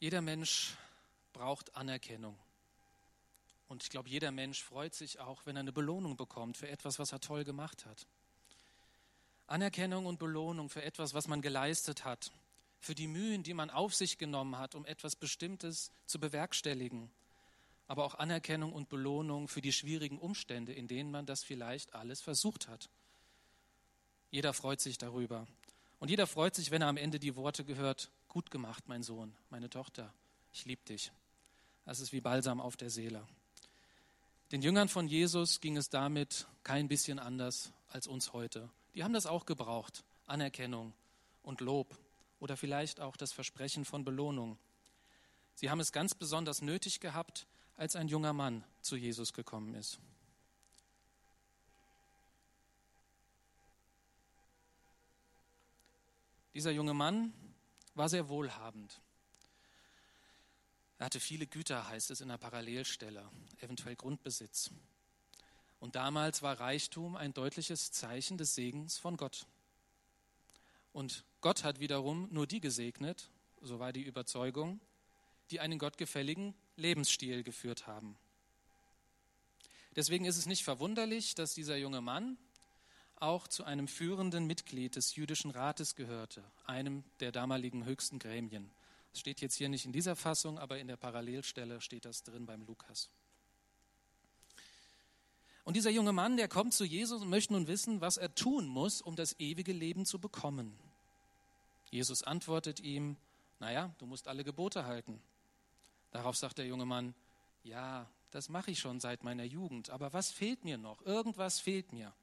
Jeder Mensch braucht Anerkennung. Und ich glaube, jeder Mensch freut sich auch, wenn er eine Belohnung bekommt für etwas, was er toll gemacht hat. Anerkennung und Belohnung für etwas, was man geleistet hat, für die Mühen, die man auf sich genommen hat, um etwas Bestimmtes zu bewerkstelligen, aber auch Anerkennung und Belohnung für die schwierigen Umstände, in denen man das vielleicht alles versucht hat. Jeder freut sich darüber. Und jeder freut sich, wenn er am Ende die Worte gehört, gut gemacht, mein Sohn, meine Tochter, ich liebe dich. Das ist wie Balsam auf der Seele. Den Jüngern von Jesus ging es damit kein bisschen anders als uns heute. Die haben das auch gebraucht, Anerkennung und Lob oder vielleicht auch das Versprechen von Belohnung. Sie haben es ganz besonders nötig gehabt, als ein junger Mann zu Jesus gekommen ist. Dieser junge Mann war sehr wohlhabend. Er hatte viele Güter, heißt es in der Parallelstelle, eventuell Grundbesitz. Und damals war Reichtum ein deutliches Zeichen des Segens von Gott. Und Gott hat wiederum nur die gesegnet, so war die Überzeugung, die einen gottgefälligen Lebensstil geführt haben. Deswegen ist es nicht verwunderlich, dass dieser junge Mann auch zu einem führenden Mitglied des jüdischen Rates gehörte, einem der damaligen höchsten Gremien. Das steht jetzt hier nicht in dieser Fassung, aber in der Parallelstelle steht das drin beim Lukas. Und dieser junge Mann, der kommt zu Jesus und möchte nun wissen, was er tun muss, um das ewige Leben zu bekommen. Jesus antwortet ihm, naja, du musst alle Gebote halten. Darauf sagt der junge Mann, ja, das mache ich schon seit meiner Jugend, aber was fehlt mir noch? Irgendwas fehlt mir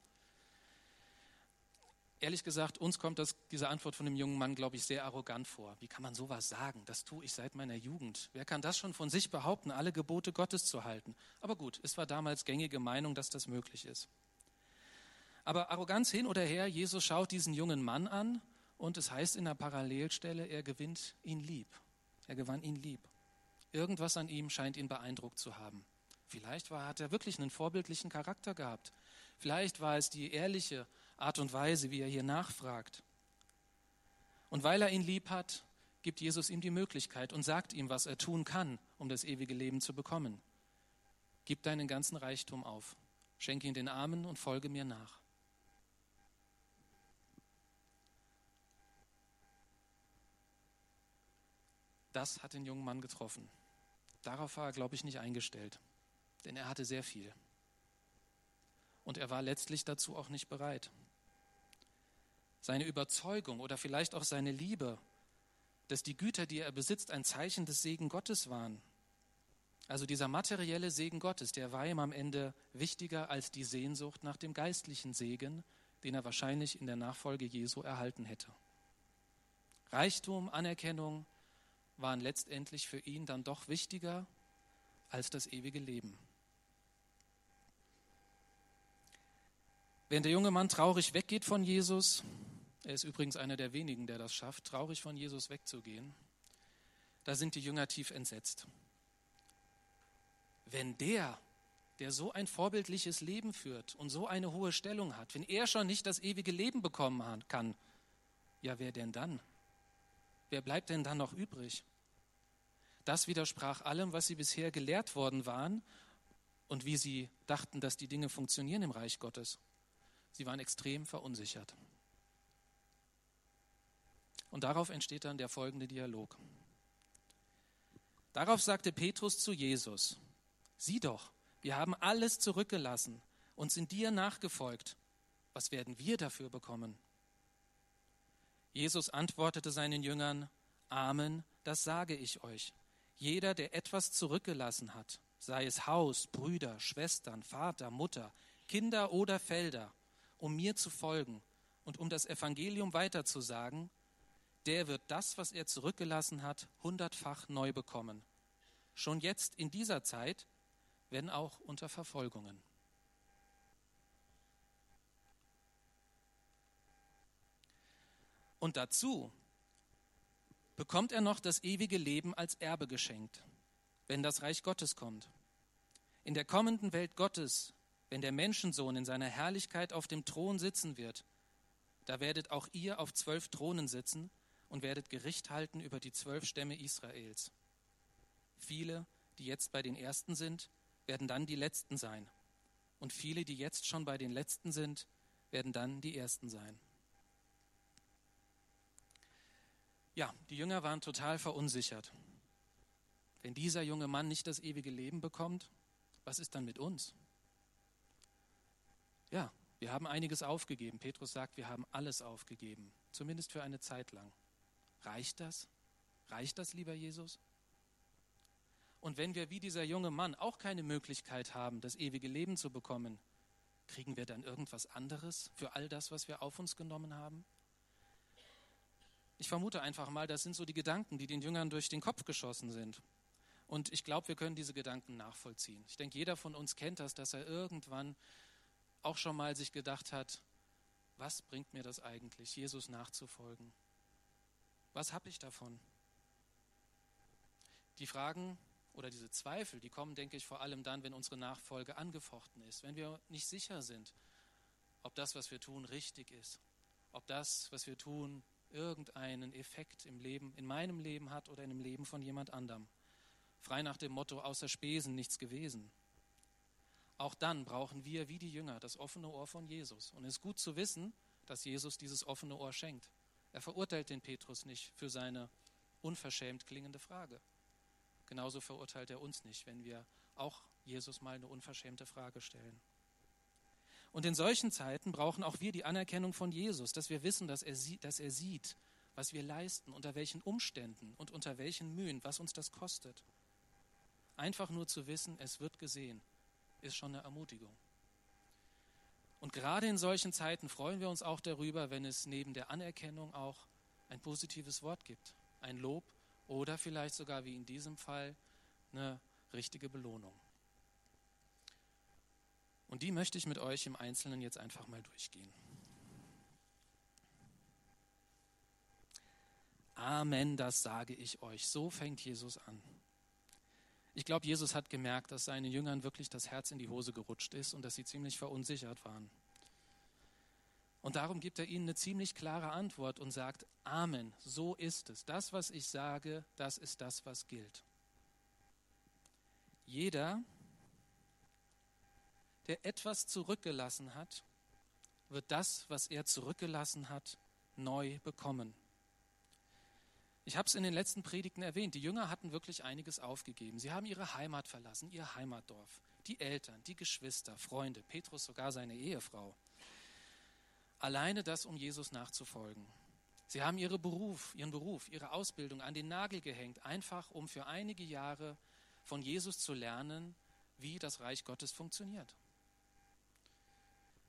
ehrlich gesagt, uns kommt das, diese Antwort von dem jungen Mann, glaube ich, sehr arrogant vor. Wie kann man sowas sagen? Das tue ich seit meiner Jugend. Wer kann das schon von sich behaupten, alle Gebote Gottes zu halten? Aber gut, es war damals gängige Meinung, dass das möglich ist. Aber Arroganz hin oder her, Jesus schaut diesen jungen Mann an und es heißt in der Parallelstelle, er gewinnt ihn lieb. Er gewann ihn lieb. Irgendwas an ihm scheint ihn beeindruckt zu haben. Vielleicht war, hat er wirklich einen vorbildlichen Charakter gehabt. Vielleicht war es die ehrliche Art und Weise, wie er hier nachfragt. Und weil er ihn lieb hat, gibt Jesus ihm die Möglichkeit und sagt ihm, was er tun kann, um das ewige Leben zu bekommen. Gib deinen ganzen Reichtum auf, schenke ihn den Armen und folge mir nach. Das hat den jungen Mann getroffen. Darauf war er, glaube ich, nicht eingestellt denn er hatte sehr viel. Und er war letztlich dazu auch nicht bereit. Seine Überzeugung oder vielleicht auch seine Liebe, dass die Güter, die er besitzt, ein Zeichen des Segen Gottes waren. Also dieser materielle Segen Gottes, der war ihm am Ende wichtiger als die Sehnsucht nach dem geistlichen Segen, den er wahrscheinlich in der Nachfolge Jesu erhalten hätte. Reichtum, Anerkennung waren letztendlich für ihn dann doch wichtiger als das ewige Leben. Während der junge Mann traurig weggeht von Jesus, er ist übrigens einer der wenigen, der das schafft, traurig von Jesus wegzugehen, da sind die Jünger tief entsetzt. Wenn der, der so ein vorbildliches Leben führt und so eine hohe Stellung hat, wenn er schon nicht das ewige Leben bekommen kann, ja, wer denn dann? Wer bleibt denn dann noch übrig? Das widersprach allem, was sie bisher gelehrt worden waren und wie sie dachten, dass die Dinge funktionieren im Reich Gottes. Sie waren extrem verunsichert. Und darauf entsteht dann der folgende Dialog. Darauf sagte Petrus zu Jesus, sieh doch, wir haben alles zurückgelassen und sind dir nachgefolgt. Was werden wir dafür bekommen? Jesus antwortete seinen Jüngern, Amen, das sage ich euch. Jeder, der etwas zurückgelassen hat, sei es Haus, Brüder, Schwestern, Vater, Mutter, Kinder oder Felder, um mir zu folgen und um das Evangelium weiterzusagen, der wird das, was er zurückgelassen hat, hundertfach neu bekommen. Schon jetzt in dieser Zeit, wenn auch unter Verfolgungen. Und dazu bekommt er noch das ewige Leben als Erbe geschenkt, wenn das Reich Gottes kommt. In der kommenden Welt Gottes wenn der Menschensohn in seiner Herrlichkeit auf dem Thron sitzen wird, da werdet auch ihr auf zwölf Thronen sitzen und werdet Gericht halten über die zwölf Stämme Israels. Viele, die jetzt bei den Ersten sind, werden dann die Letzten sein. Und viele, die jetzt schon bei den Letzten sind, werden dann die Ersten sein. Ja, die Jünger waren total verunsichert. Wenn dieser junge Mann nicht das ewige Leben bekommt, was ist dann mit uns? Ja, wir haben einiges aufgegeben. Petrus sagt, wir haben alles aufgegeben, zumindest für eine Zeit lang. Reicht das? Reicht das, lieber Jesus? Und wenn wir wie dieser junge Mann auch keine Möglichkeit haben, das ewige Leben zu bekommen, kriegen wir dann irgendwas anderes für all das, was wir auf uns genommen haben? Ich vermute einfach mal, das sind so die Gedanken, die den Jüngern durch den Kopf geschossen sind. Und ich glaube, wir können diese Gedanken nachvollziehen. Ich denke, jeder von uns kennt das, dass er irgendwann auch schon mal sich gedacht hat, was bringt mir das eigentlich, Jesus nachzufolgen? Was habe ich davon? Die Fragen oder diese Zweifel, die kommen, denke ich, vor allem dann, wenn unsere Nachfolge angefochten ist, wenn wir nicht sicher sind, ob das, was wir tun, richtig ist, ob das, was wir tun, irgendeinen Effekt im Leben, in meinem Leben hat oder in dem Leben von jemand anderem. Frei nach dem Motto, außer Spesen nichts gewesen. Auch dann brauchen wir, wie die Jünger, das offene Ohr von Jesus. Und es ist gut zu wissen, dass Jesus dieses offene Ohr schenkt. Er verurteilt den Petrus nicht für seine unverschämt klingende Frage. Genauso verurteilt er uns nicht, wenn wir auch Jesus mal eine unverschämte Frage stellen. Und in solchen Zeiten brauchen auch wir die Anerkennung von Jesus, dass wir wissen, dass er, sieht, dass er sieht, was wir leisten, unter welchen Umständen und unter welchen Mühen, was uns das kostet. Einfach nur zu wissen, es wird gesehen, ist schon eine Ermutigung. Und gerade in solchen Zeiten freuen wir uns auch darüber, wenn es neben der Anerkennung auch ein positives Wort gibt, ein Lob oder vielleicht sogar wie in diesem Fall eine richtige Belohnung. Und die möchte ich mit euch im Einzelnen jetzt einfach mal durchgehen. Amen, das sage ich euch. So fängt Jesus an. Ich glaube, Jesus hat gemerkt, dass seinen Jüngern wirklich das Herz in die Hose gerutscht ist und dass sie ziemlich verunsichert waren. Und darum gibt er ihnen eine ziemlich klare Antwort und sagt, Amen, so ist es. Das, was ich sage, das ist das, was gilt. Jeder, der etwas zurückgelassen hat, wird das, was er zurückgelassen hat, neu bekommen. Ich habe es in den letzten Predigten erwähnt, die Jünger hatten wirklich einiges aufgegeben. Sie haben ihre Heimat verlassen, ihr Heimatdorf, die Eltern, die Geschwister, Freunde, Petrus sogar seine Ehefrau. Alleine das, um Jesus nachzufolgen. Sie haben ihre Beruf, ihren Beruf, ihre Ausbildung an den Nagel gehängt, einfach um für einige Jahre von Jesus zu lernen, wie das Reich Gottes funktioniert.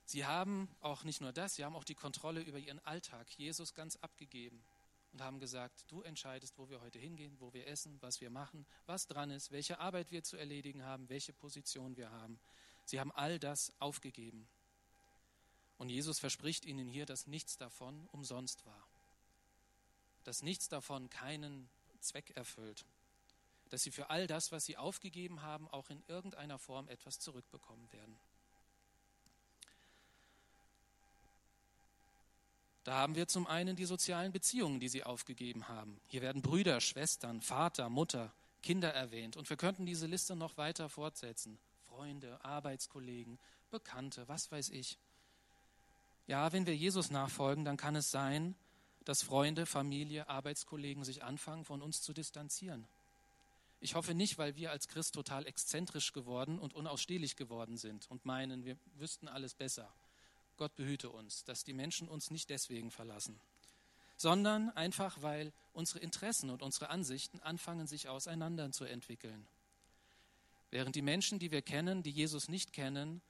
Sie haben auch nicht nur das, sie haben auch die Kontrolle über ihren Alltag Jesus ganz abgegeben und haben gesagt, du entscheidest, wo wir heute hingehen, wo wir essen, was wir machen, was dran ist, welche Arbeit wir zu erledigen haben, welche Position wir haben. Sie haben all das aufgegeben. Und Jesus verspricht ihnen hier, dass nichts davon umsonst war. Dass nichts davon keinen Zweck erfüllt. Dass sie für all das, was sie aufgegeben haben, auch in irgendeiner Form etwas zurückbekommen werden. Da haben wir zum einen die sozialen Beziehungen, die sie aufgegeben haben. Hier werden Brüder, Schwestern, Vater, Mutter, Kinder erwähnt. Und wir könnten diese Liste noch weiter fortsetzen. Freunde, Arbeitskollegen, Bekannte, was weiß ich. Ja, wenn wir Jesus nachfolgen, dann kann es sein, dass Freunde, Familie, Arbeitskollegen sich anfangen, von uns zu distanzieren. Ich hoffe nicht, weil wir als Christ total exzentrisch geworden und unausstehlich geworden sind und meinen, wir wüssten alles besser. Gott behüte uns, dass die Menschen uns nicht deswegen verlassen, sondern einfach, weil unsere Interessen und unsere Ansichten anfangen, sich auseinander zu entwickeln. Während die Menschen, die wir kennen, die Jesus nicht kennen,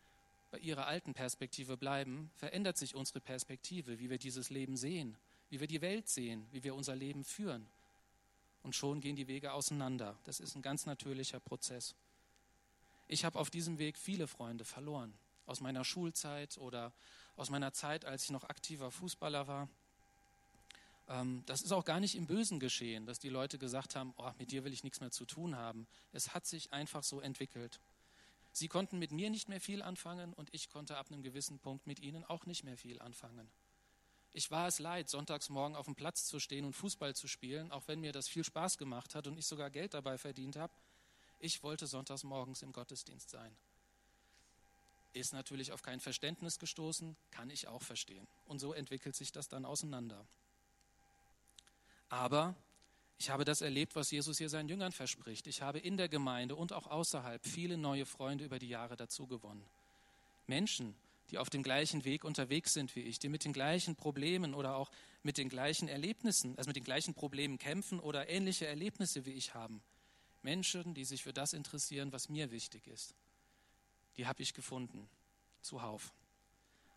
bei ihrer alten Perspektive bleiben, verändert sich unsere Perspektive, wie wir dieses Leben sehen, wie wir die Welt sehen, wie wir unser Leben führen. Und schon gehen die Wege auseinander. Das ist ein ganz natürlicher Prozess. Ich habe auf diesem Weg viele Freunde verloren. Aus meiner Schulzeit oder aus meiner Zeit, als ich noch aktiver Fußballer war. Ähm, das ist auch gar nicht im Bösen geschehen, dass die Leute gesagt haben, oh, mit dir will ich nichts mehr zu tun haben. Es hat sich einfach so entwickelt. Sie konnten mit mir nicht mehr viel anfangen und ich konnte ab einem gewissen Punkt mit ihnen auch nicht mehr viel anfangen. Ich war es leid, sonntags morgen auf dem Platz zu stehen und Fußball zu spielen, auch wenn mir das viel Spaß gemacht hat und ich sogar Geld dabei verdient habe. Ich wollte sonntags morgens im Gottesdienst sein. Ist natürlich auf kein Verständnis gestoßen, kann ich auch verstehen. Und so entwickelt sich das dann auseinander. Aber ich habe das erlebt, was Jesus hier seinen Jüngern verspricht. Ich habe in der Gemeinde und auch außerhalb viele neue Freunde über die Jahre dazu gewonnen. Menschen, die auf dem gleichen Weg unterwegs sind wie ich, die mit den gleichen Problemen oder auch mit den gleichen Erlebnissen, also mit den gleichen Problemen kämpfen oder ähnliche Erlebnisse wie ich haben. Menschen, die sich für das interessieren, was mir wichtig ist. Die habe ich gefunden, zuhauf.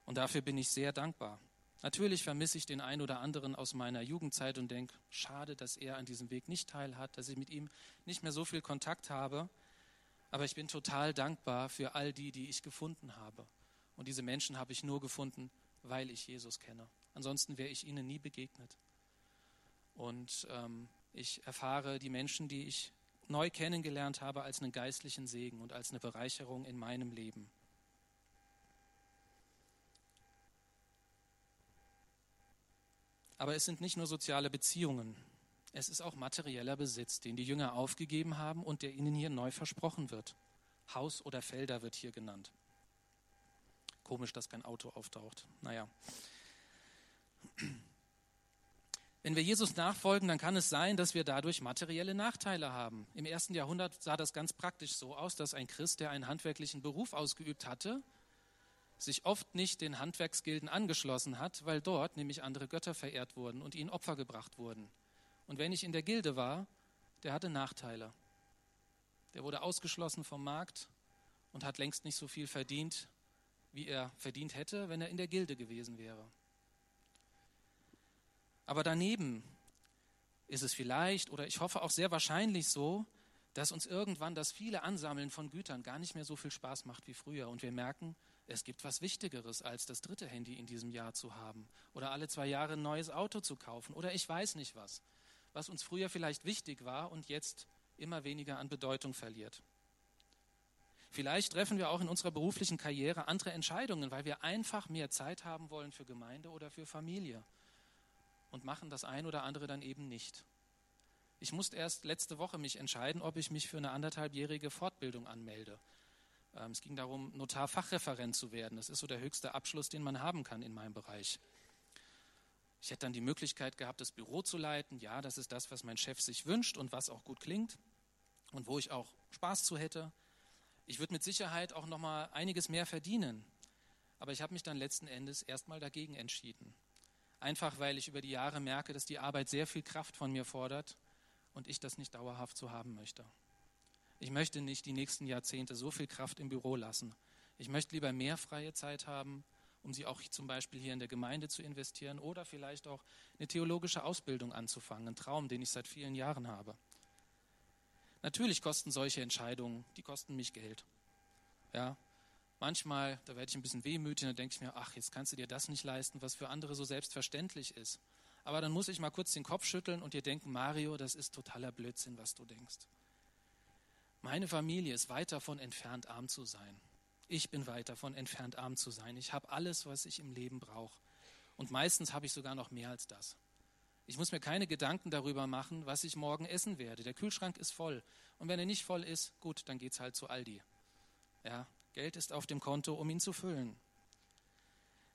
Und dafür bin ich sehr dankbar. Natürlich vermisse ich den einen oder anderen aus meiner Jugendzeit und denke, schade, dass er an diesem Weg nicht teilhat, dass ich mit ihm nicht mehr so viel Kontakt habe. Aber ich bin total dankbar für all die, die ich gefunden habe. Und diese Menschen habe ich nur gefunden, weil ich Jesus kenne. Ansonsten wäre ich ihnen nie begegnet. Und ähm, ich erfahre die Menschen, die ich neu kennengelernt habe, als einen geistlichen Segen und als eine Bereicherung in meinem Leben. Aber es sind nicht nur soziale Beziehungen, es ist auch materieller Besitz, den die Jünger aufgegeben haben und der ihnen hier neu versprochen wird. Haus oder Felder wird hier genannt. Komisch, dass kein Auto auftaucht. Naja. Wenn wir Jesus nachfolgen, dann kann es sein, dass wir dadurch materielle Nachteile haben. Im ersten Jahrhundert sah das ganz praktisch so aus, dass ein Christ, der einen handwerklichen Beruf ausgeübt hatte, sich oft nicht den Handwerksgilden angeschlossen hat, weil dort nämlich andere Götter verehrt wurden und ihnen Opfer gebracht wurden. Und wenn ich in der Gilde war, der hatte Nachteile. Der wurde ausgeschlossen vom Markt und hat längst nicht so viel verdient, wie er verdient hätte, wenn er in der Gilde gewesen wäre. Aber daneben ist es vielleicht oder ich hoffe auch sehr wahrscheinlich so, dass uns irgendwann das viele Ansammeln von Gütern gar nicht mehr so viel Spaß macht wie früher und wir merken, es gibt was Wichtigeres, als das dritte Handy in diesem Jahr zu haben oder alle zwei Jahre ein neues Auto zu kaufen oder ich weiß nicht was was uns früher vielleicht wichtig war und jetzt immer weniger an Bedeutung verliert. Vielleicht treffen wir auch in unserer beruflichen Karriere andere Entscheidungen, weil wir einfach mehr Zeit haben wollen für Gemeinde oder für Familie und machen das ein oder andere dann eben nicht. Ich musste erst letzte Woche mich entscheiden, ob ich mich für eine anderthalbjährige Fortbildung anmelde. Ähm, es ging darum, Notarfachreferent zu werden. Das ist so der höchste Abschluss, den man haben kann in meinem Bereich. Ich hätte dann die Möglichkeit gehabt, das Büro zu leiten. Ja, das ist das, was mein Chef sich wünscht und was auch gut klingt und wo ich auch Spaß zu hätte. Ich würde mit Sicherheit auch noch mal einiges mehr verdienen. Aber ich habe mich dann letzten Endes erstmal dagegen entschieden. Einfach weil ich über die Jahre merke, dass die Arbeit sehr viel Kraft von mir fordert und ich das nicht dauerhaft so haben möchte. Ich möchte nicht die nächsten Jahrzehnte so viel Kraft im Büro lassen. Ich möchte lieber mehr freie Zeit haben um sie auch zum Beispiel hier in der Gemeinde zu investieren oder vielleicht auch eine theologische Ausbildung anzufangen, ein Traum, den ich seit vielen Jahren habe. Natürlich kosten solche Entscheidungen, die kosten mich Geld. Ja, manchmal, da werde ich ein bisschen wehmütig, da denke ich mir, ach, jetzt kannst du dir das nicht leisten, was für andere so selbstverständlich ist. Aber dann muss ich mal kurz den Kopf schütteln und dir denken, Mario, das ist totaler Blödsinn, was du denkst. Meine Familie ist weit davon entfernt, arm zu sein. Ich bin weit davon entfernt, arm zu sein. Ich habe alles, was ich im Leben brauche. Und meistens habe ich sogar noch mehr als das. Ich muss mir keine Gedanken darüber machen, was ich morgen essen werde. Der Kühlschrank ist voll. Und wenn er nicht voll ist, gut, dann geht es halt zu Aldi. Ja, Geld ist auf dem Konto, um ihn zu füllen.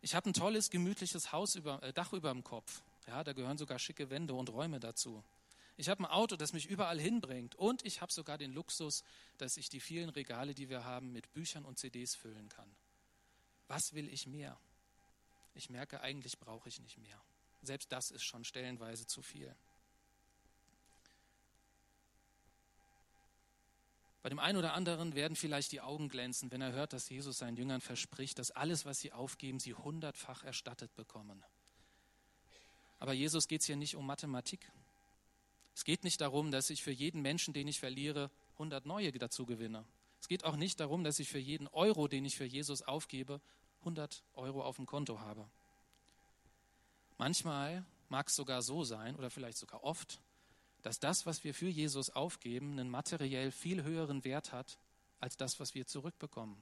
Ich habe ein tolles, gemütliches Haus über, äh, Dach über dem Kopf. Ja, da gehören sogar schicke Wände und Räume dazu. Ich habe ein Auto, das mich überall hinbringt. Und ich habe sogar den Luxus, dass ich die vielen Regale, die wir haben, mit Büchern und CDs füllen kann. Was will ich mehr? Ich merke, eigentlich brauche ich nicht mehr. Selbst das ist schon stellenweise zu viel. Bei dem einen oder anderen werden vielleicht die Augen glänzen, wenn er hört, dass Jesus seinen Jüngern verspricht, dass alles, was sie aufgeben, sie hundertfach erstattet bekommen. Aber Jesus geht es hier nicht um Mathematik. Es geht nicht darum, dass ich für jeden Menschen, den ich verliere, 100 neue dazu gewinne. Es geht auch nicht darum, dass ich für jeden Euro, den ich für Jesus aufgebe, 100 Euro auf dem Konto habe. Manchmal mag es sogar so sein, oder vielleicht sogar oft, dass das, was wir für Jesus aufgeben, einen materiell viel höheren Wert hat als das, was wir zurückbekommen.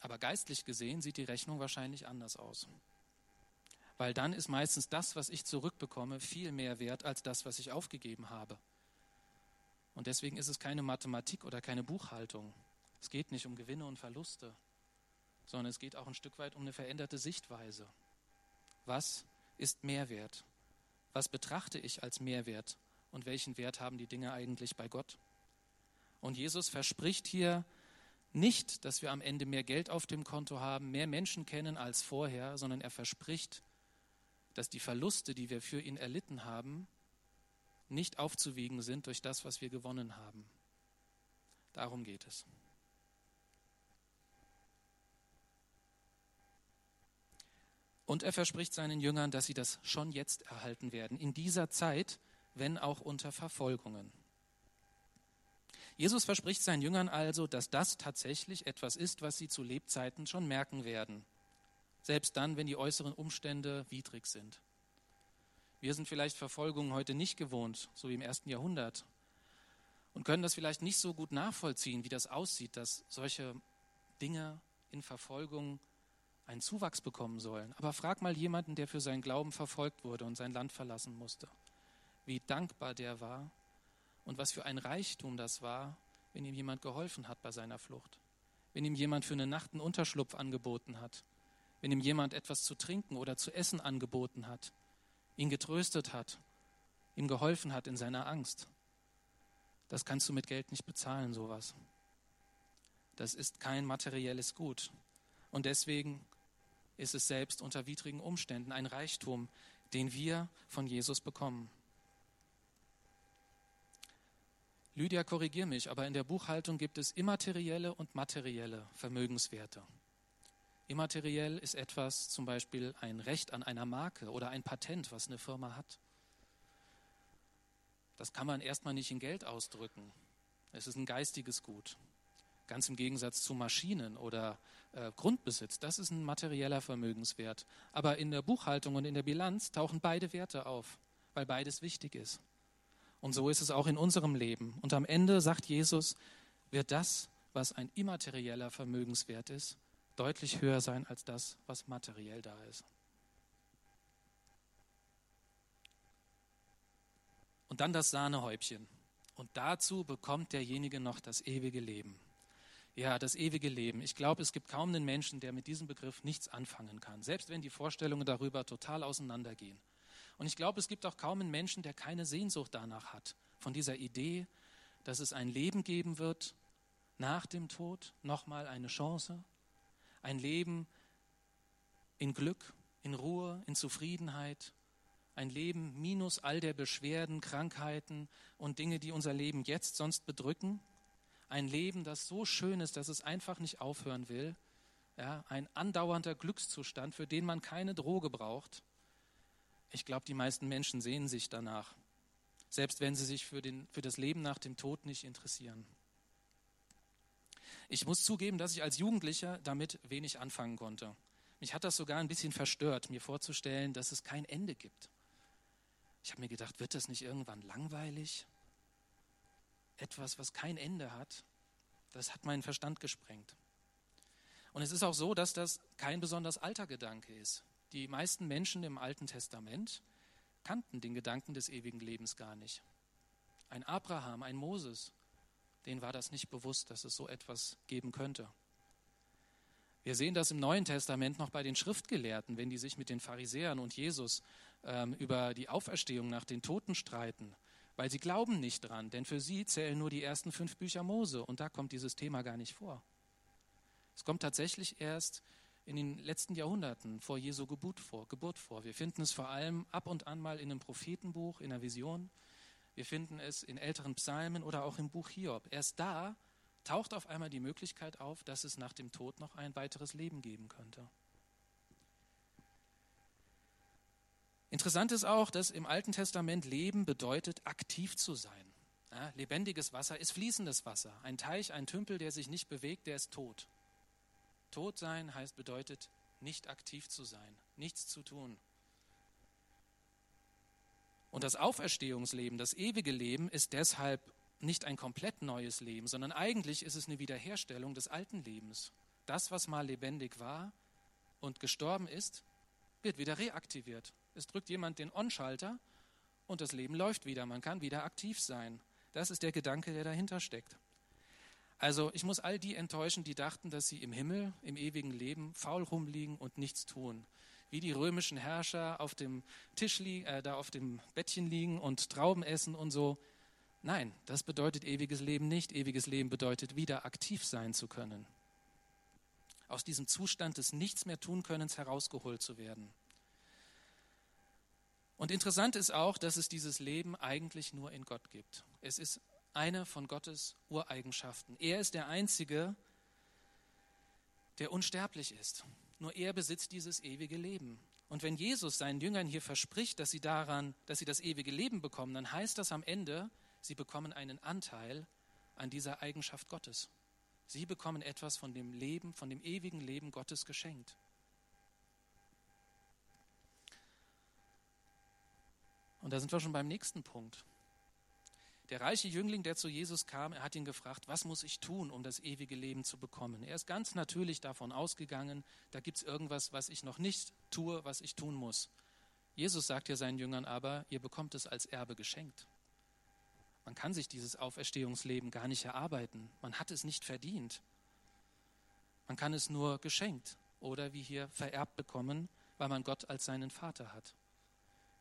Aber geistlich gesehen sieht die Rechnung wahrscheinlich anders aus weil dann ist meistens das, was ich zurückbekomme, viel mehr wert als das, was ich aufgegeben habe. Und deswegen ist es keine Mathematik oder keine Buchhaltung. Es geht nicht um Gewinne und Verluste, sondern es geht auch ein Stück weit um eine veränderte Sichtweise. Was ist Mehrwert? Was betrachte ich als Mehrwert? Und welchen Wert haben die Dinge eigentlich bei Gott? Und Jesus verspricht hier nicht, dass wir am Ende mehr Geld auf dem Konto haben, mehr Menschen kennen als vorher, sondern er verspricht, dass die Verluste, die wir für ihn erlitten haben, nicht aufzuwiegen sind durch das, was wir gewonnen haben. Darum geht es. Und er verspricht seinen Jüngern, dass sie das schon jetzt erhalten werden, in dieser Zeit, wenn auch unter Verfolgungen. Jesus verspricht seinen Jüngern also, dass das tatsächlich etwas ist, was sie zu Lebzeiten schon merken werden, selbst dann, wenn die äußeren Umstände widrig sind. Wir sind vielleicht Verfolgungen heute nicht gewohnt, so wie im ersten Jahrhundert, und können das vielleicht nicht so gut nachvollziehen, wie das aussieht, dass solche Dinge in Verfolgung einen Zuwachs bekommen sollen. Aber frag mal jemanden, der für seinen Glauben verfolgt wurde und sein Land verlassen musste, wie dankbar der war und was für ein Reichtum das war, wenn ihm jemand geholfen hat bei seiner Flucht, wenn ihm jemand für eine Nacht einen Unterschlupf angeboten hat, wenn ihm jemand etwas zu trinken oder zu essen angeboten hat, ihn getröstet hat, ihm geholfen hat in seiner Angst. Das kannst du mit Geld nicht bezahlen, sowas. Das ist kein materielles Gut. Und deswegen ist es selbst unter widrigen Umständen ein Reichtum, den wir von Jesus bekommen. Lydia, korrigier mich, aber in der Buchhaltung gibt es immaterielle und materielle Vermögenswerte. Immateriell ist etwas, zum Beispiel ein Recht an einer Marke oder ein Patent, was eine Firma hat. Das kann man erstmal nicht in Geld ausdrücken. Es ist ein geistiges Gut. Ganz im Gegensatz zu Maschinen oder äh, Grundbesitz. Das ist ein materieller Vermögenswert. Aber in der Buchhaltung und in der Bilanz tauchen beide Werte auf, weil beides wichtig ist. Und so ist es auch in unserem Leben. Und am Ende sagt Jesus, wird das, was ein immaterieller Vermögenswert ist, deutlich höher sein als das, was materiell da ist. Und dann das Sahnehäubchen. Und dazu bekommt derjenige noch das ewige Leben. Ja, das ewige Leben. Ich glaube, es gibt kaum einen Menschen, der mit diesem Begriff nichts anfangen kann, selbst wenn die Vorstellungen darüber total auseinandergehen. Und ich glaube, es gibt auch kaum einen Menschen, der keine Sehnsucht danach hat, von dieser Idee, dass es ein Leben geben wird nach dem Tod, nochmal eine Chance, ein Leben in Glück, in Ruhe, in Zufriedenheit, ein Leben minus all der Beschwerden, Krankheiten und Dinge, die unser Leben jetzt sonst bedrücken. Ein Leben, das so schön ist, dass es einfach nicht aufhören will. Ja, ein andauernder Glückszustand, für den man keine Droge braucht. Ich glaube, die meisten Menschen sehen sich danach, selbst wenn sie sich für, den, für das Leben nach dem Tod nicht interessieren. Ich muss zugeben, dass ich als Jugendlicher damit wenig anfangen konnte. Mich hat das sogar ein bisschen verstört, mir vorzustellen, dass es kein Ende gibt. Ich habe mir gedacht, wird das nicht irgendwann langweilig? Etwas, was kein Ende hat, das hat meinen Verstand gesprengt. Und es ist auch so, dass das kein besonders alter Gedanke ist. Die meisten Menschen im Alten Testament kannten den Gedanken des ewigen Lebens gar nicht. Ein Abraham, ein Moses, denen war das nicht bewusst, dass es so etwas geben könnte. Wir sehen das im Neuen Testament noch bei den Schriftgelehrten, wenn die sich mit den Pharisäern und Jesus ähm, über die Auferstehung nach den Toten streiten, weil sie glauben nicht dran, denn für sie zählen nur die ersten fünf Bücher Mose und da kommt dieses Thema gar nicht vor. Es kommt tatsächlich erst in den letzten Jahrhunderten vor Jesu Geburt vor, Geburt vor. Wir finden es vor allem ab und an mal in einem Prophetenbuch, in einer Vision. Wir finden es in älteren Psalmen oder auch im Buch Hiob. Erst da taucht auf einmal die Möglichkeit auf, dass es nach dem Tod noch ein weiteres Leben geben könnte. Interessant ist auch, dass im Alten Testament Leben bedeutet, aktiv zu sein. Ja, lebendiges Wasser ist fließendes Wasser. Ein Teich, ein Tümpel, der sich nicht bewegt, der ist tot. Tot sein heißt bedeutet, nicht aktiv zu sein, nichts zu tun. Und das Auferstehungsleben, das ewige Leben ist deshalb nicht ein komplett neues Leben, sondern eigentlich ist es eine Wiederherstellung des alten Lebens. Das, was mal lebendig war und gestorben ist, wird wieder reaktiviert. Es drückt jemand den On-Schalter und das Leben läuft wieder. Man kann wieder aktiv sein. Das ist der Gedanke, der dahinter steckt. Also ich muss all die enttäuschen, die dachten, dass sie im Himmel, im ewigen Leben faul rumliegen und nichts tun. Wie die römischen Herrscher auf dem Tisch liegen, äh, da auf dem Bettchen liegen und Trauben essen und so. Nein, das bedeutet ewiges Leben nicht. Ewiges Leben bedeutet wieder aktiv sein zu können. Aus diesem Zustand des Nichts mehr tun Könnens herausgeholt zu werden. Und interessant ist auch, dass es dieses Leben eigentlich nur in Gott gibt. Es ist eine von Gottes Ureigenschaften. Er ist der Einzige, der unsterblich ist. Nur er besitzt dieses ewige Leben. Und wenn Jesus seinen Jüngern hier verspricht, dass sie daran, dass sie das ewige Leben bekommen, dann heißt das am Ende, sie bekommen einen Anteil an dieser Eigenschaft Gottes. Sie bekommen etwas von dem Leben, von dem ewigen Leben Gottes geschenkt. Und da sind wir schon beim nächsten Punkt. Der reiche Jüngling, der zu Jesus kam, er hat ihn gefragt, was muss ich tun, um das ewige Leben zu bekommen? Er ist ganz natürlich davon ausgegangen, da gibt es irgendwas, was ich noch nicht tue, was ich tun muss. Jesus sagt ja seinen Jüngern aber, ihr bekommt es als Erbe geschenkt. Man kann sich dieses Auferstehungsleben gar nicht erarbeiten. Man hat es nicht verdient. Man kann es nur geschenkt oder wie hier vererbt bekommen, weil man Gott als seinen Vater hat.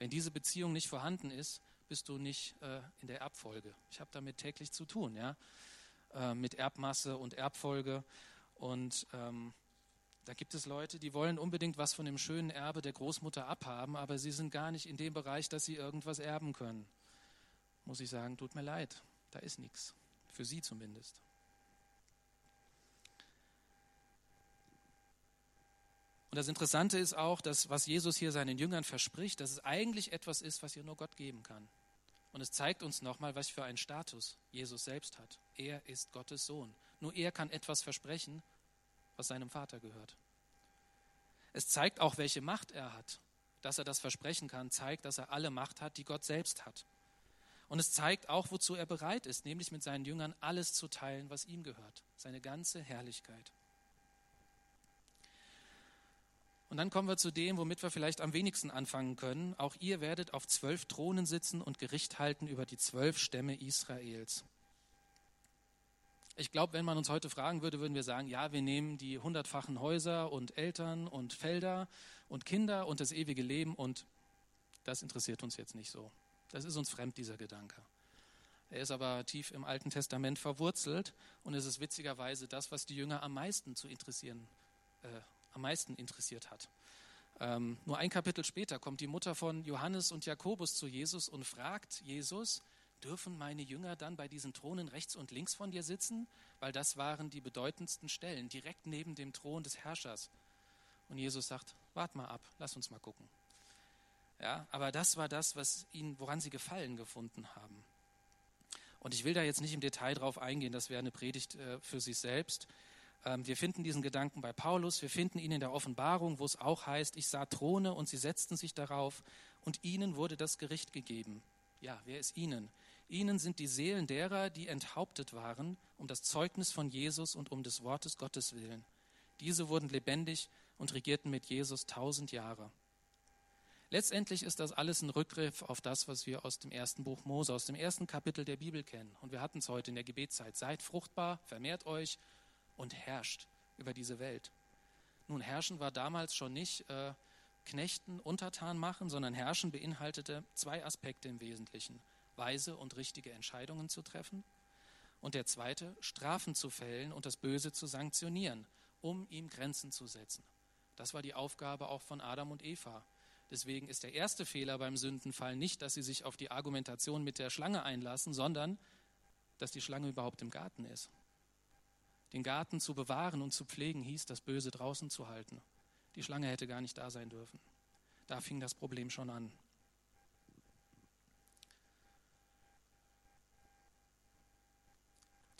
Wenn diese Beziehung nicht vorhanden ist, bist du nicht äh, in der Erbfolge. Ich habe damit täglich zu tun, ja, äh, mit Erbmasse und Erbfolge. Und ähm, da gibt es Leute, die wollen unbedingt was von dem schönen Erbe der Großmutter abhaben, aber sie sind gar nicht in dem Bereich, dass sie irgendwas erben können. Muss ich sagen, tut mir leid, da ist nichts. Für sie zumindest. Und das Interessante ist auch, dass was Jesus hier seinen Jüngern verspricht, dass es eigentlich etwas ist, was ihr nur Gott geben kann. Und es zeigt uns nochmal, was für einen Status Jesus selbst hat. Er ist Gottes Sohn. Nur er kann etwas versprechen, was seinem Vater gehört. Es zeigt auch, welche Macht er hat. Dass er das versprechen kann, zeigt, dass er alle Macht hat, die Gott selbst hat. Und es zeigt auch, wozu er bereit ist, nämlich mit seinen Jüngern alles zu teilen, was ihm gehört, seine ganze Herrlichkeit. Und dann kommen wir zu dem, womit wir vielleicht am wenigsten anfangen können. Auch ihr werdet auf zwölf Thronen sitzen und Gericht halten über die zwölf Stämme Israels. Ich glaube, wenn man uns heute fragen würde, würden wir sagen, ja, wir nehmen die hundertfachen Häuser und Eltern und Felder und Kinder und das ewige Leben und das interessiert uns jetzt nicht so. Das ist uns fremd, dieser Gedanke. Er ist aber tief im Alten Testament verwurzelt und es ist witzigerweise das, was die Jünger am meisten zu interessieren äh, am meisten interessiert hat. Ähm, nur ein Kapitel später kommt die Mutter von Johannes und Jakobus zu Jesus und fragt Jesus, dürfen meine Jünger dann bei diesen Thronen rechts und links von dir sitzen? Weil das waren die bedeutendsten Stellen, direkt neben dem Thron des Herrschers. Und Jesus sagt, wart mal ab, lass uns mal gucken. Ja, aber das war das, was ihnen, woran sie Gefallen gefunden haben. Und ich will da jetzt nicht im Detail drauf eingehen, das wäre eine Predigt äh, für sich selbst. Ähm, wir finden diesen Gedanken bei Paulus, wir finden ihn in der Offenbarung, wo es auch heißt, ich sah Throne und sie setzten sich darauf und ihnen wurde das Gericht gegeben. Ja, wer ist ihnen? Ihnen sind die Seelen derer, die enthauptet waren, um das Zeugnis von Jesus und um des Wortes Gottes willen. Diese wurden lebendig und regierten mit Jesus tausend Jahre. Letztendlich ist das alles ein Rückgriff auf das, was wir aus dem ersten Buch Mose, aus dem ersten Kapitel der Bibel kennen. Und wir hatten es heute in der Gebetszeit. Seid fruchtbar, vermehrt euch und herrscht über diese Welt. Nun, herrschen war damals schon nicht äh, Knechten untertan machen, sondern herrschen beinhaltete zwei Aspekte im Wesentlichen. Weise und richtige Entscheidungen zu treffen und der zweite, Strafen zu fällen und das Böse zu sanktionieren, um ihm Grenzen zu setzen. Das war die Aufgabe auch von Adam und Eva. Deswegen ist der erste Fehler beim Sündenfall nicht, dass sie sich auf die Argumentation mit der Schlange einlassen, sondern dass die Schlange überhaupt im Garten ist. Den Garten zu bewahren und zu pflegen hieß, das Böse draußen zu halten. Die Schlange hätte gar nicht da sein dürfen. Da fing das Problem schon an.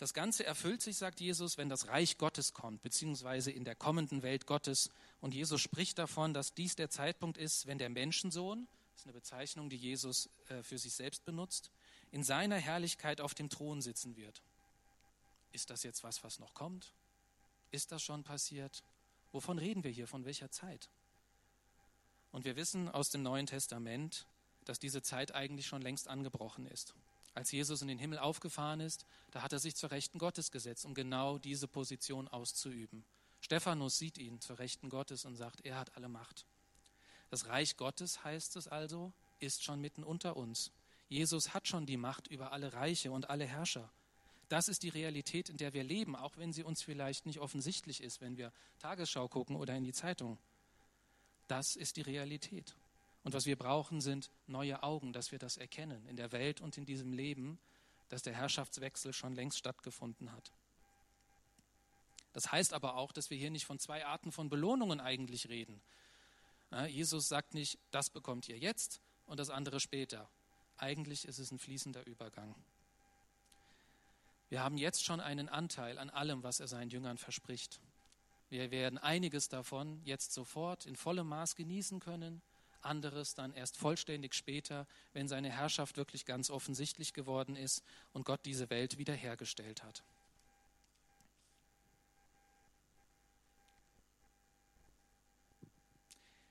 Das Ganze erfüllt sich, sagt Jesus, wenn das Reich Gottes kommt, beziehungsweise in der kommenden Welt Gottes. Und Jesus spricht davon, dass dies der Zeitpunkt ist, wenn der Menschensohn, das ist eine Bezeichnung, die Jesus äh, für sich selbst benutzt, in seiner Herrlichkeit auf dem Thron sitzen wird. Ist das jetzt was, was noch kommt? Ist das schon passiert? Wovon reden wir hier? Von welcher Zeit? Und wir wissen aus dem Neuen Testament, dass diese Zeit eigentlich schon längst angebrochen ist. Als Jesus in den Himmel aufgefahren ist, da hat er sich zur Rechten Gottes gesetzt, um genau diese Position auszuüben. Stephanus sieht ihn zur Rechten Gottes und sagt, er hat alle Macht. Das Reich Gottes, heißt es also, ist schon mitten unter uns. Jesus hat schon die Macht über alle Reiche und alle Herrscher. Das ist die Realität, in der wir leben, auch wenn sie uns vielleicht nicht offensichtlich ist, wenn wir Tagesschau gucken oder in die Zeitung. Das ist die Realität. Und was wir brauchen, sind neue Augen, dass wir das erkennen in der Welt und in diesem Leben, dass der Herrschaftswechsel schon längst stattgefunden hat. Das heißt aber auch, dass wir hier nicht von zwei Arten von Belohnungen eigentlich reden. Jesus sagt nicht, das bekommt ihr jetzt und das andere später. Eigentlich ist es ein fließender Übergang. Wir haben jetzt schon einen Anteil an allem, was er seinen Jüngern verspricht. Wir werden einiges davon jetzt sofort in vollem Maß genießen können anderes dann erst vollständig später, wenn seine Herrschaft wirklich ganz offensichtlich geworden ist und Gott diese Welt wiederhergestellt hat.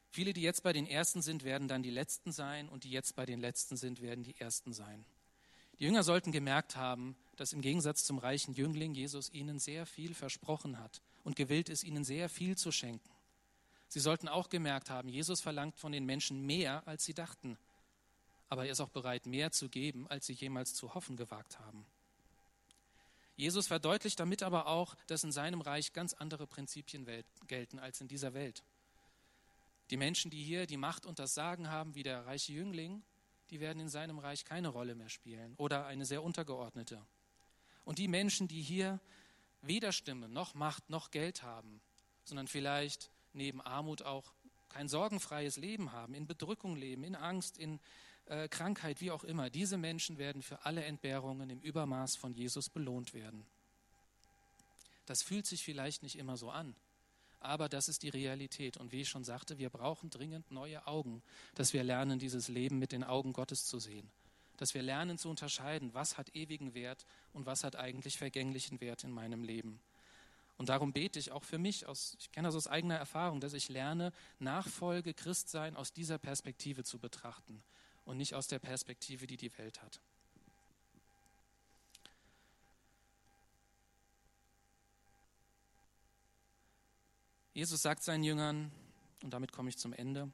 Viele, die jetzt bei den Ersten sind, werden dann die Letzten sein und die jetzt bei den Letzten sind, werden die Ersten sein. Die Jünger sollten gemerkt haben, dass im Gegensatz zum reichen Jüngling Jesus ihnen sehr viel versprochen hat und gewillt ist, ihnen sehr viel zu schenken. Sie sollten auch gemerkt haben, Jesus verlangt von den Menschen mehr, als sie dachten. Aber er ist auch bereit, mehr zu geben, als sie jemals zu hoffen gewagt haben. Jesus verdeutlicht damit aber auch, dass in seinem Reich ganz andere Prinzipien gelten als in dieser Welt. Die Menschen, die hier die Macht und das Sagen haben, wie der reiche Jüngling, die werden in seinem Reich keine Rolle mehr spielen oder eine sehr untergeordnete. Und die Menschen, die hier weder Stimme noch Macht noch Geld haben, sondern vielleicht neben Armut auch kein sorgenfreies Leben haben, in Bedrückung leben, in Angst, in äh, Krankheit, wie auch immer. Diese Menschen werden für alle Entbehrungen im Übermaß von Jesus belohnt werden. Das fühlt sich vielleicht nicht immer so an, aber das ist die Realität. Und wie ich schon sagte, wir brauchen dringend neue Augen, dass wir lernen, dieses Leben mit den Augen Gottes zu sehen. Dass wir lernen zu unterscheiden, was hat ewigen Wert und was hat eigentlich vergänglichen Wert in meinem Leben. Und darum bete ich auch für mich, aus, ich kenne das aus eigener Erfahrung, dass ich lerne, Nachfolge, Christsein aus dieser Perspektive zu betrachten und nicht aus der Perspektive, die die Welt hat. Jesus sagt seinen Jüngern, und damit komme ich zum Ende,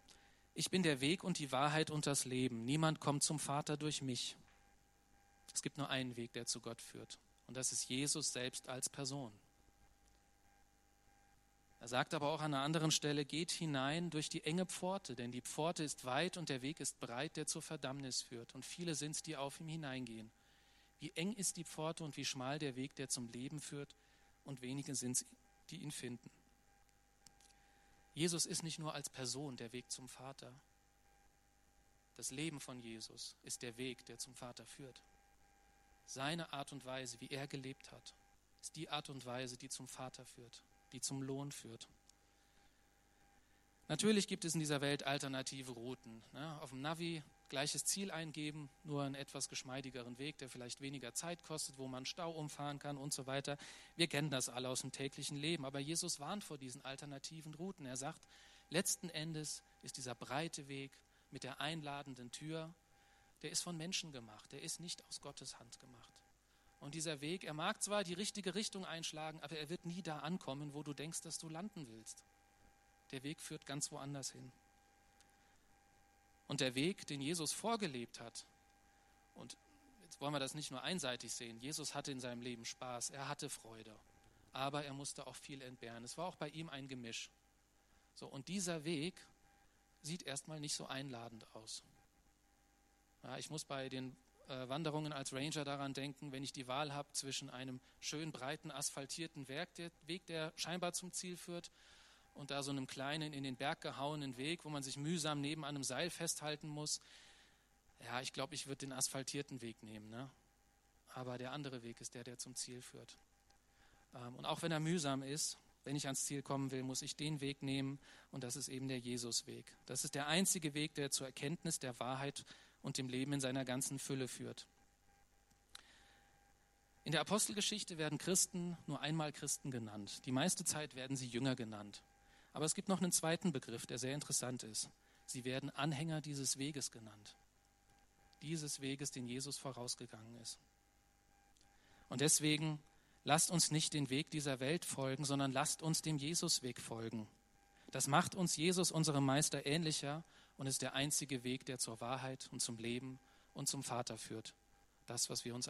ich bin der Weg und die Wahrheit und das Leben. Niemand kommt zum Vater durch mich. Es gibt nur einen Weg, der zu Gott führt. Und das ist Jesus selbst als Person. Er sagt aber auch an einer anderen Stelle, geht hinein durch die enge Pforte, denn die Pforte ist weit und der Weg ist breit, der zur Verdammnis führt. Und viele sind es, die auf ihm hineingehen. Wie eng ist die Pforte und wie schmal der Weg, der zum Leben führt, und wenige sind es, die ihn finden. Jesus ist nicht nur als Person der Weg zum Vater. Das Leben von Jesus ist der Weg, der zum Vater führt. Seine Art und Weise, wie er gelebt hat, ist die Art und Weise, die zum Vater führt die zum Lohn führt. Natürlich gibt es in dieser Welt alternative Routen. Ne? Auf dem Navi gleiches Ziel eingeben, nur einen etwas geschmeidigeren Weg, der vielleicht weniger Zeit kostet, wo man Stau umfahren kann und so weiter. Wir kennen das alle aus dem täglichen Leben. Aber Jesus warnt vor diesen alternativen Routen. Er sagt, letzten Endes ist dieser breite Weg mit der einladenden Tür, der ist von Menschen gemacht, der ist nicht aus Gottes Hand gemacht. Und dieser Weg, er mag zwar die richtige Richtung einschlagen, aber er wird nie da ankommen, wo du denkst, dass du landen willst. Der Weg führt ganz woanders hin. Und der Weg, den Jesus vorgelebt hat, und jetzt wollen wir das nicht nur einseitig sehen, Jesus hatte in seinem Leben Spaß, er hatte Freude, aber er musste auch viel entbehren. Es war auch bei ihm ein Gemisch. So, und dieser Weg sieht erstmal nicht so einladend aus. Ja, ich muss bei den äh, Wanderungen als Ranger daran denken, wenn ich die Wahl habe zwischen einem schön breiten, asphaltierten Weg der, Weg, der scheinbar zum Ziel führt, und da so einem kleinen, in den Berg gehauenen Weg, wo man sich mühsam neben einem Seil festhalten muss. Ja, ich glaube, ich würde den asphaltierten Weg nehmen. Ne? Aber der andere Weg ist der, der zum Ziel führt. Ähm, und auch wenn er mühsam ist, wenn ich ans Ziel kommen will, muss ich den Weg nehmen und das ist eben der Jesusweg. Das ist der einzige Weg, der zur Erkenntnis der Wahrheit und dem Leben in seiner ganzen Fülle führt. In der Apostelgeschichte werden Christen nur einmal Christen genannt. Die meiste Zeit werden sie Jünger genannt. Aber es gibt noch einen zweiten Begriff, der sehr interessant ist. Sie werden Anhänger dieses Weges genannt. dieses Weges, den Jesus vorausgegangen ist. Und deswegen lasst uns nicht den Weg dieser Welt folgen, sondern lasst uns dem Jesusweg folgen. Das macht uns Jesus, unserem Meister, ähnlicher und ist der einzige Weg, der zur Wahrheit und zum Leben und zum Vater führt. Das, was wir uns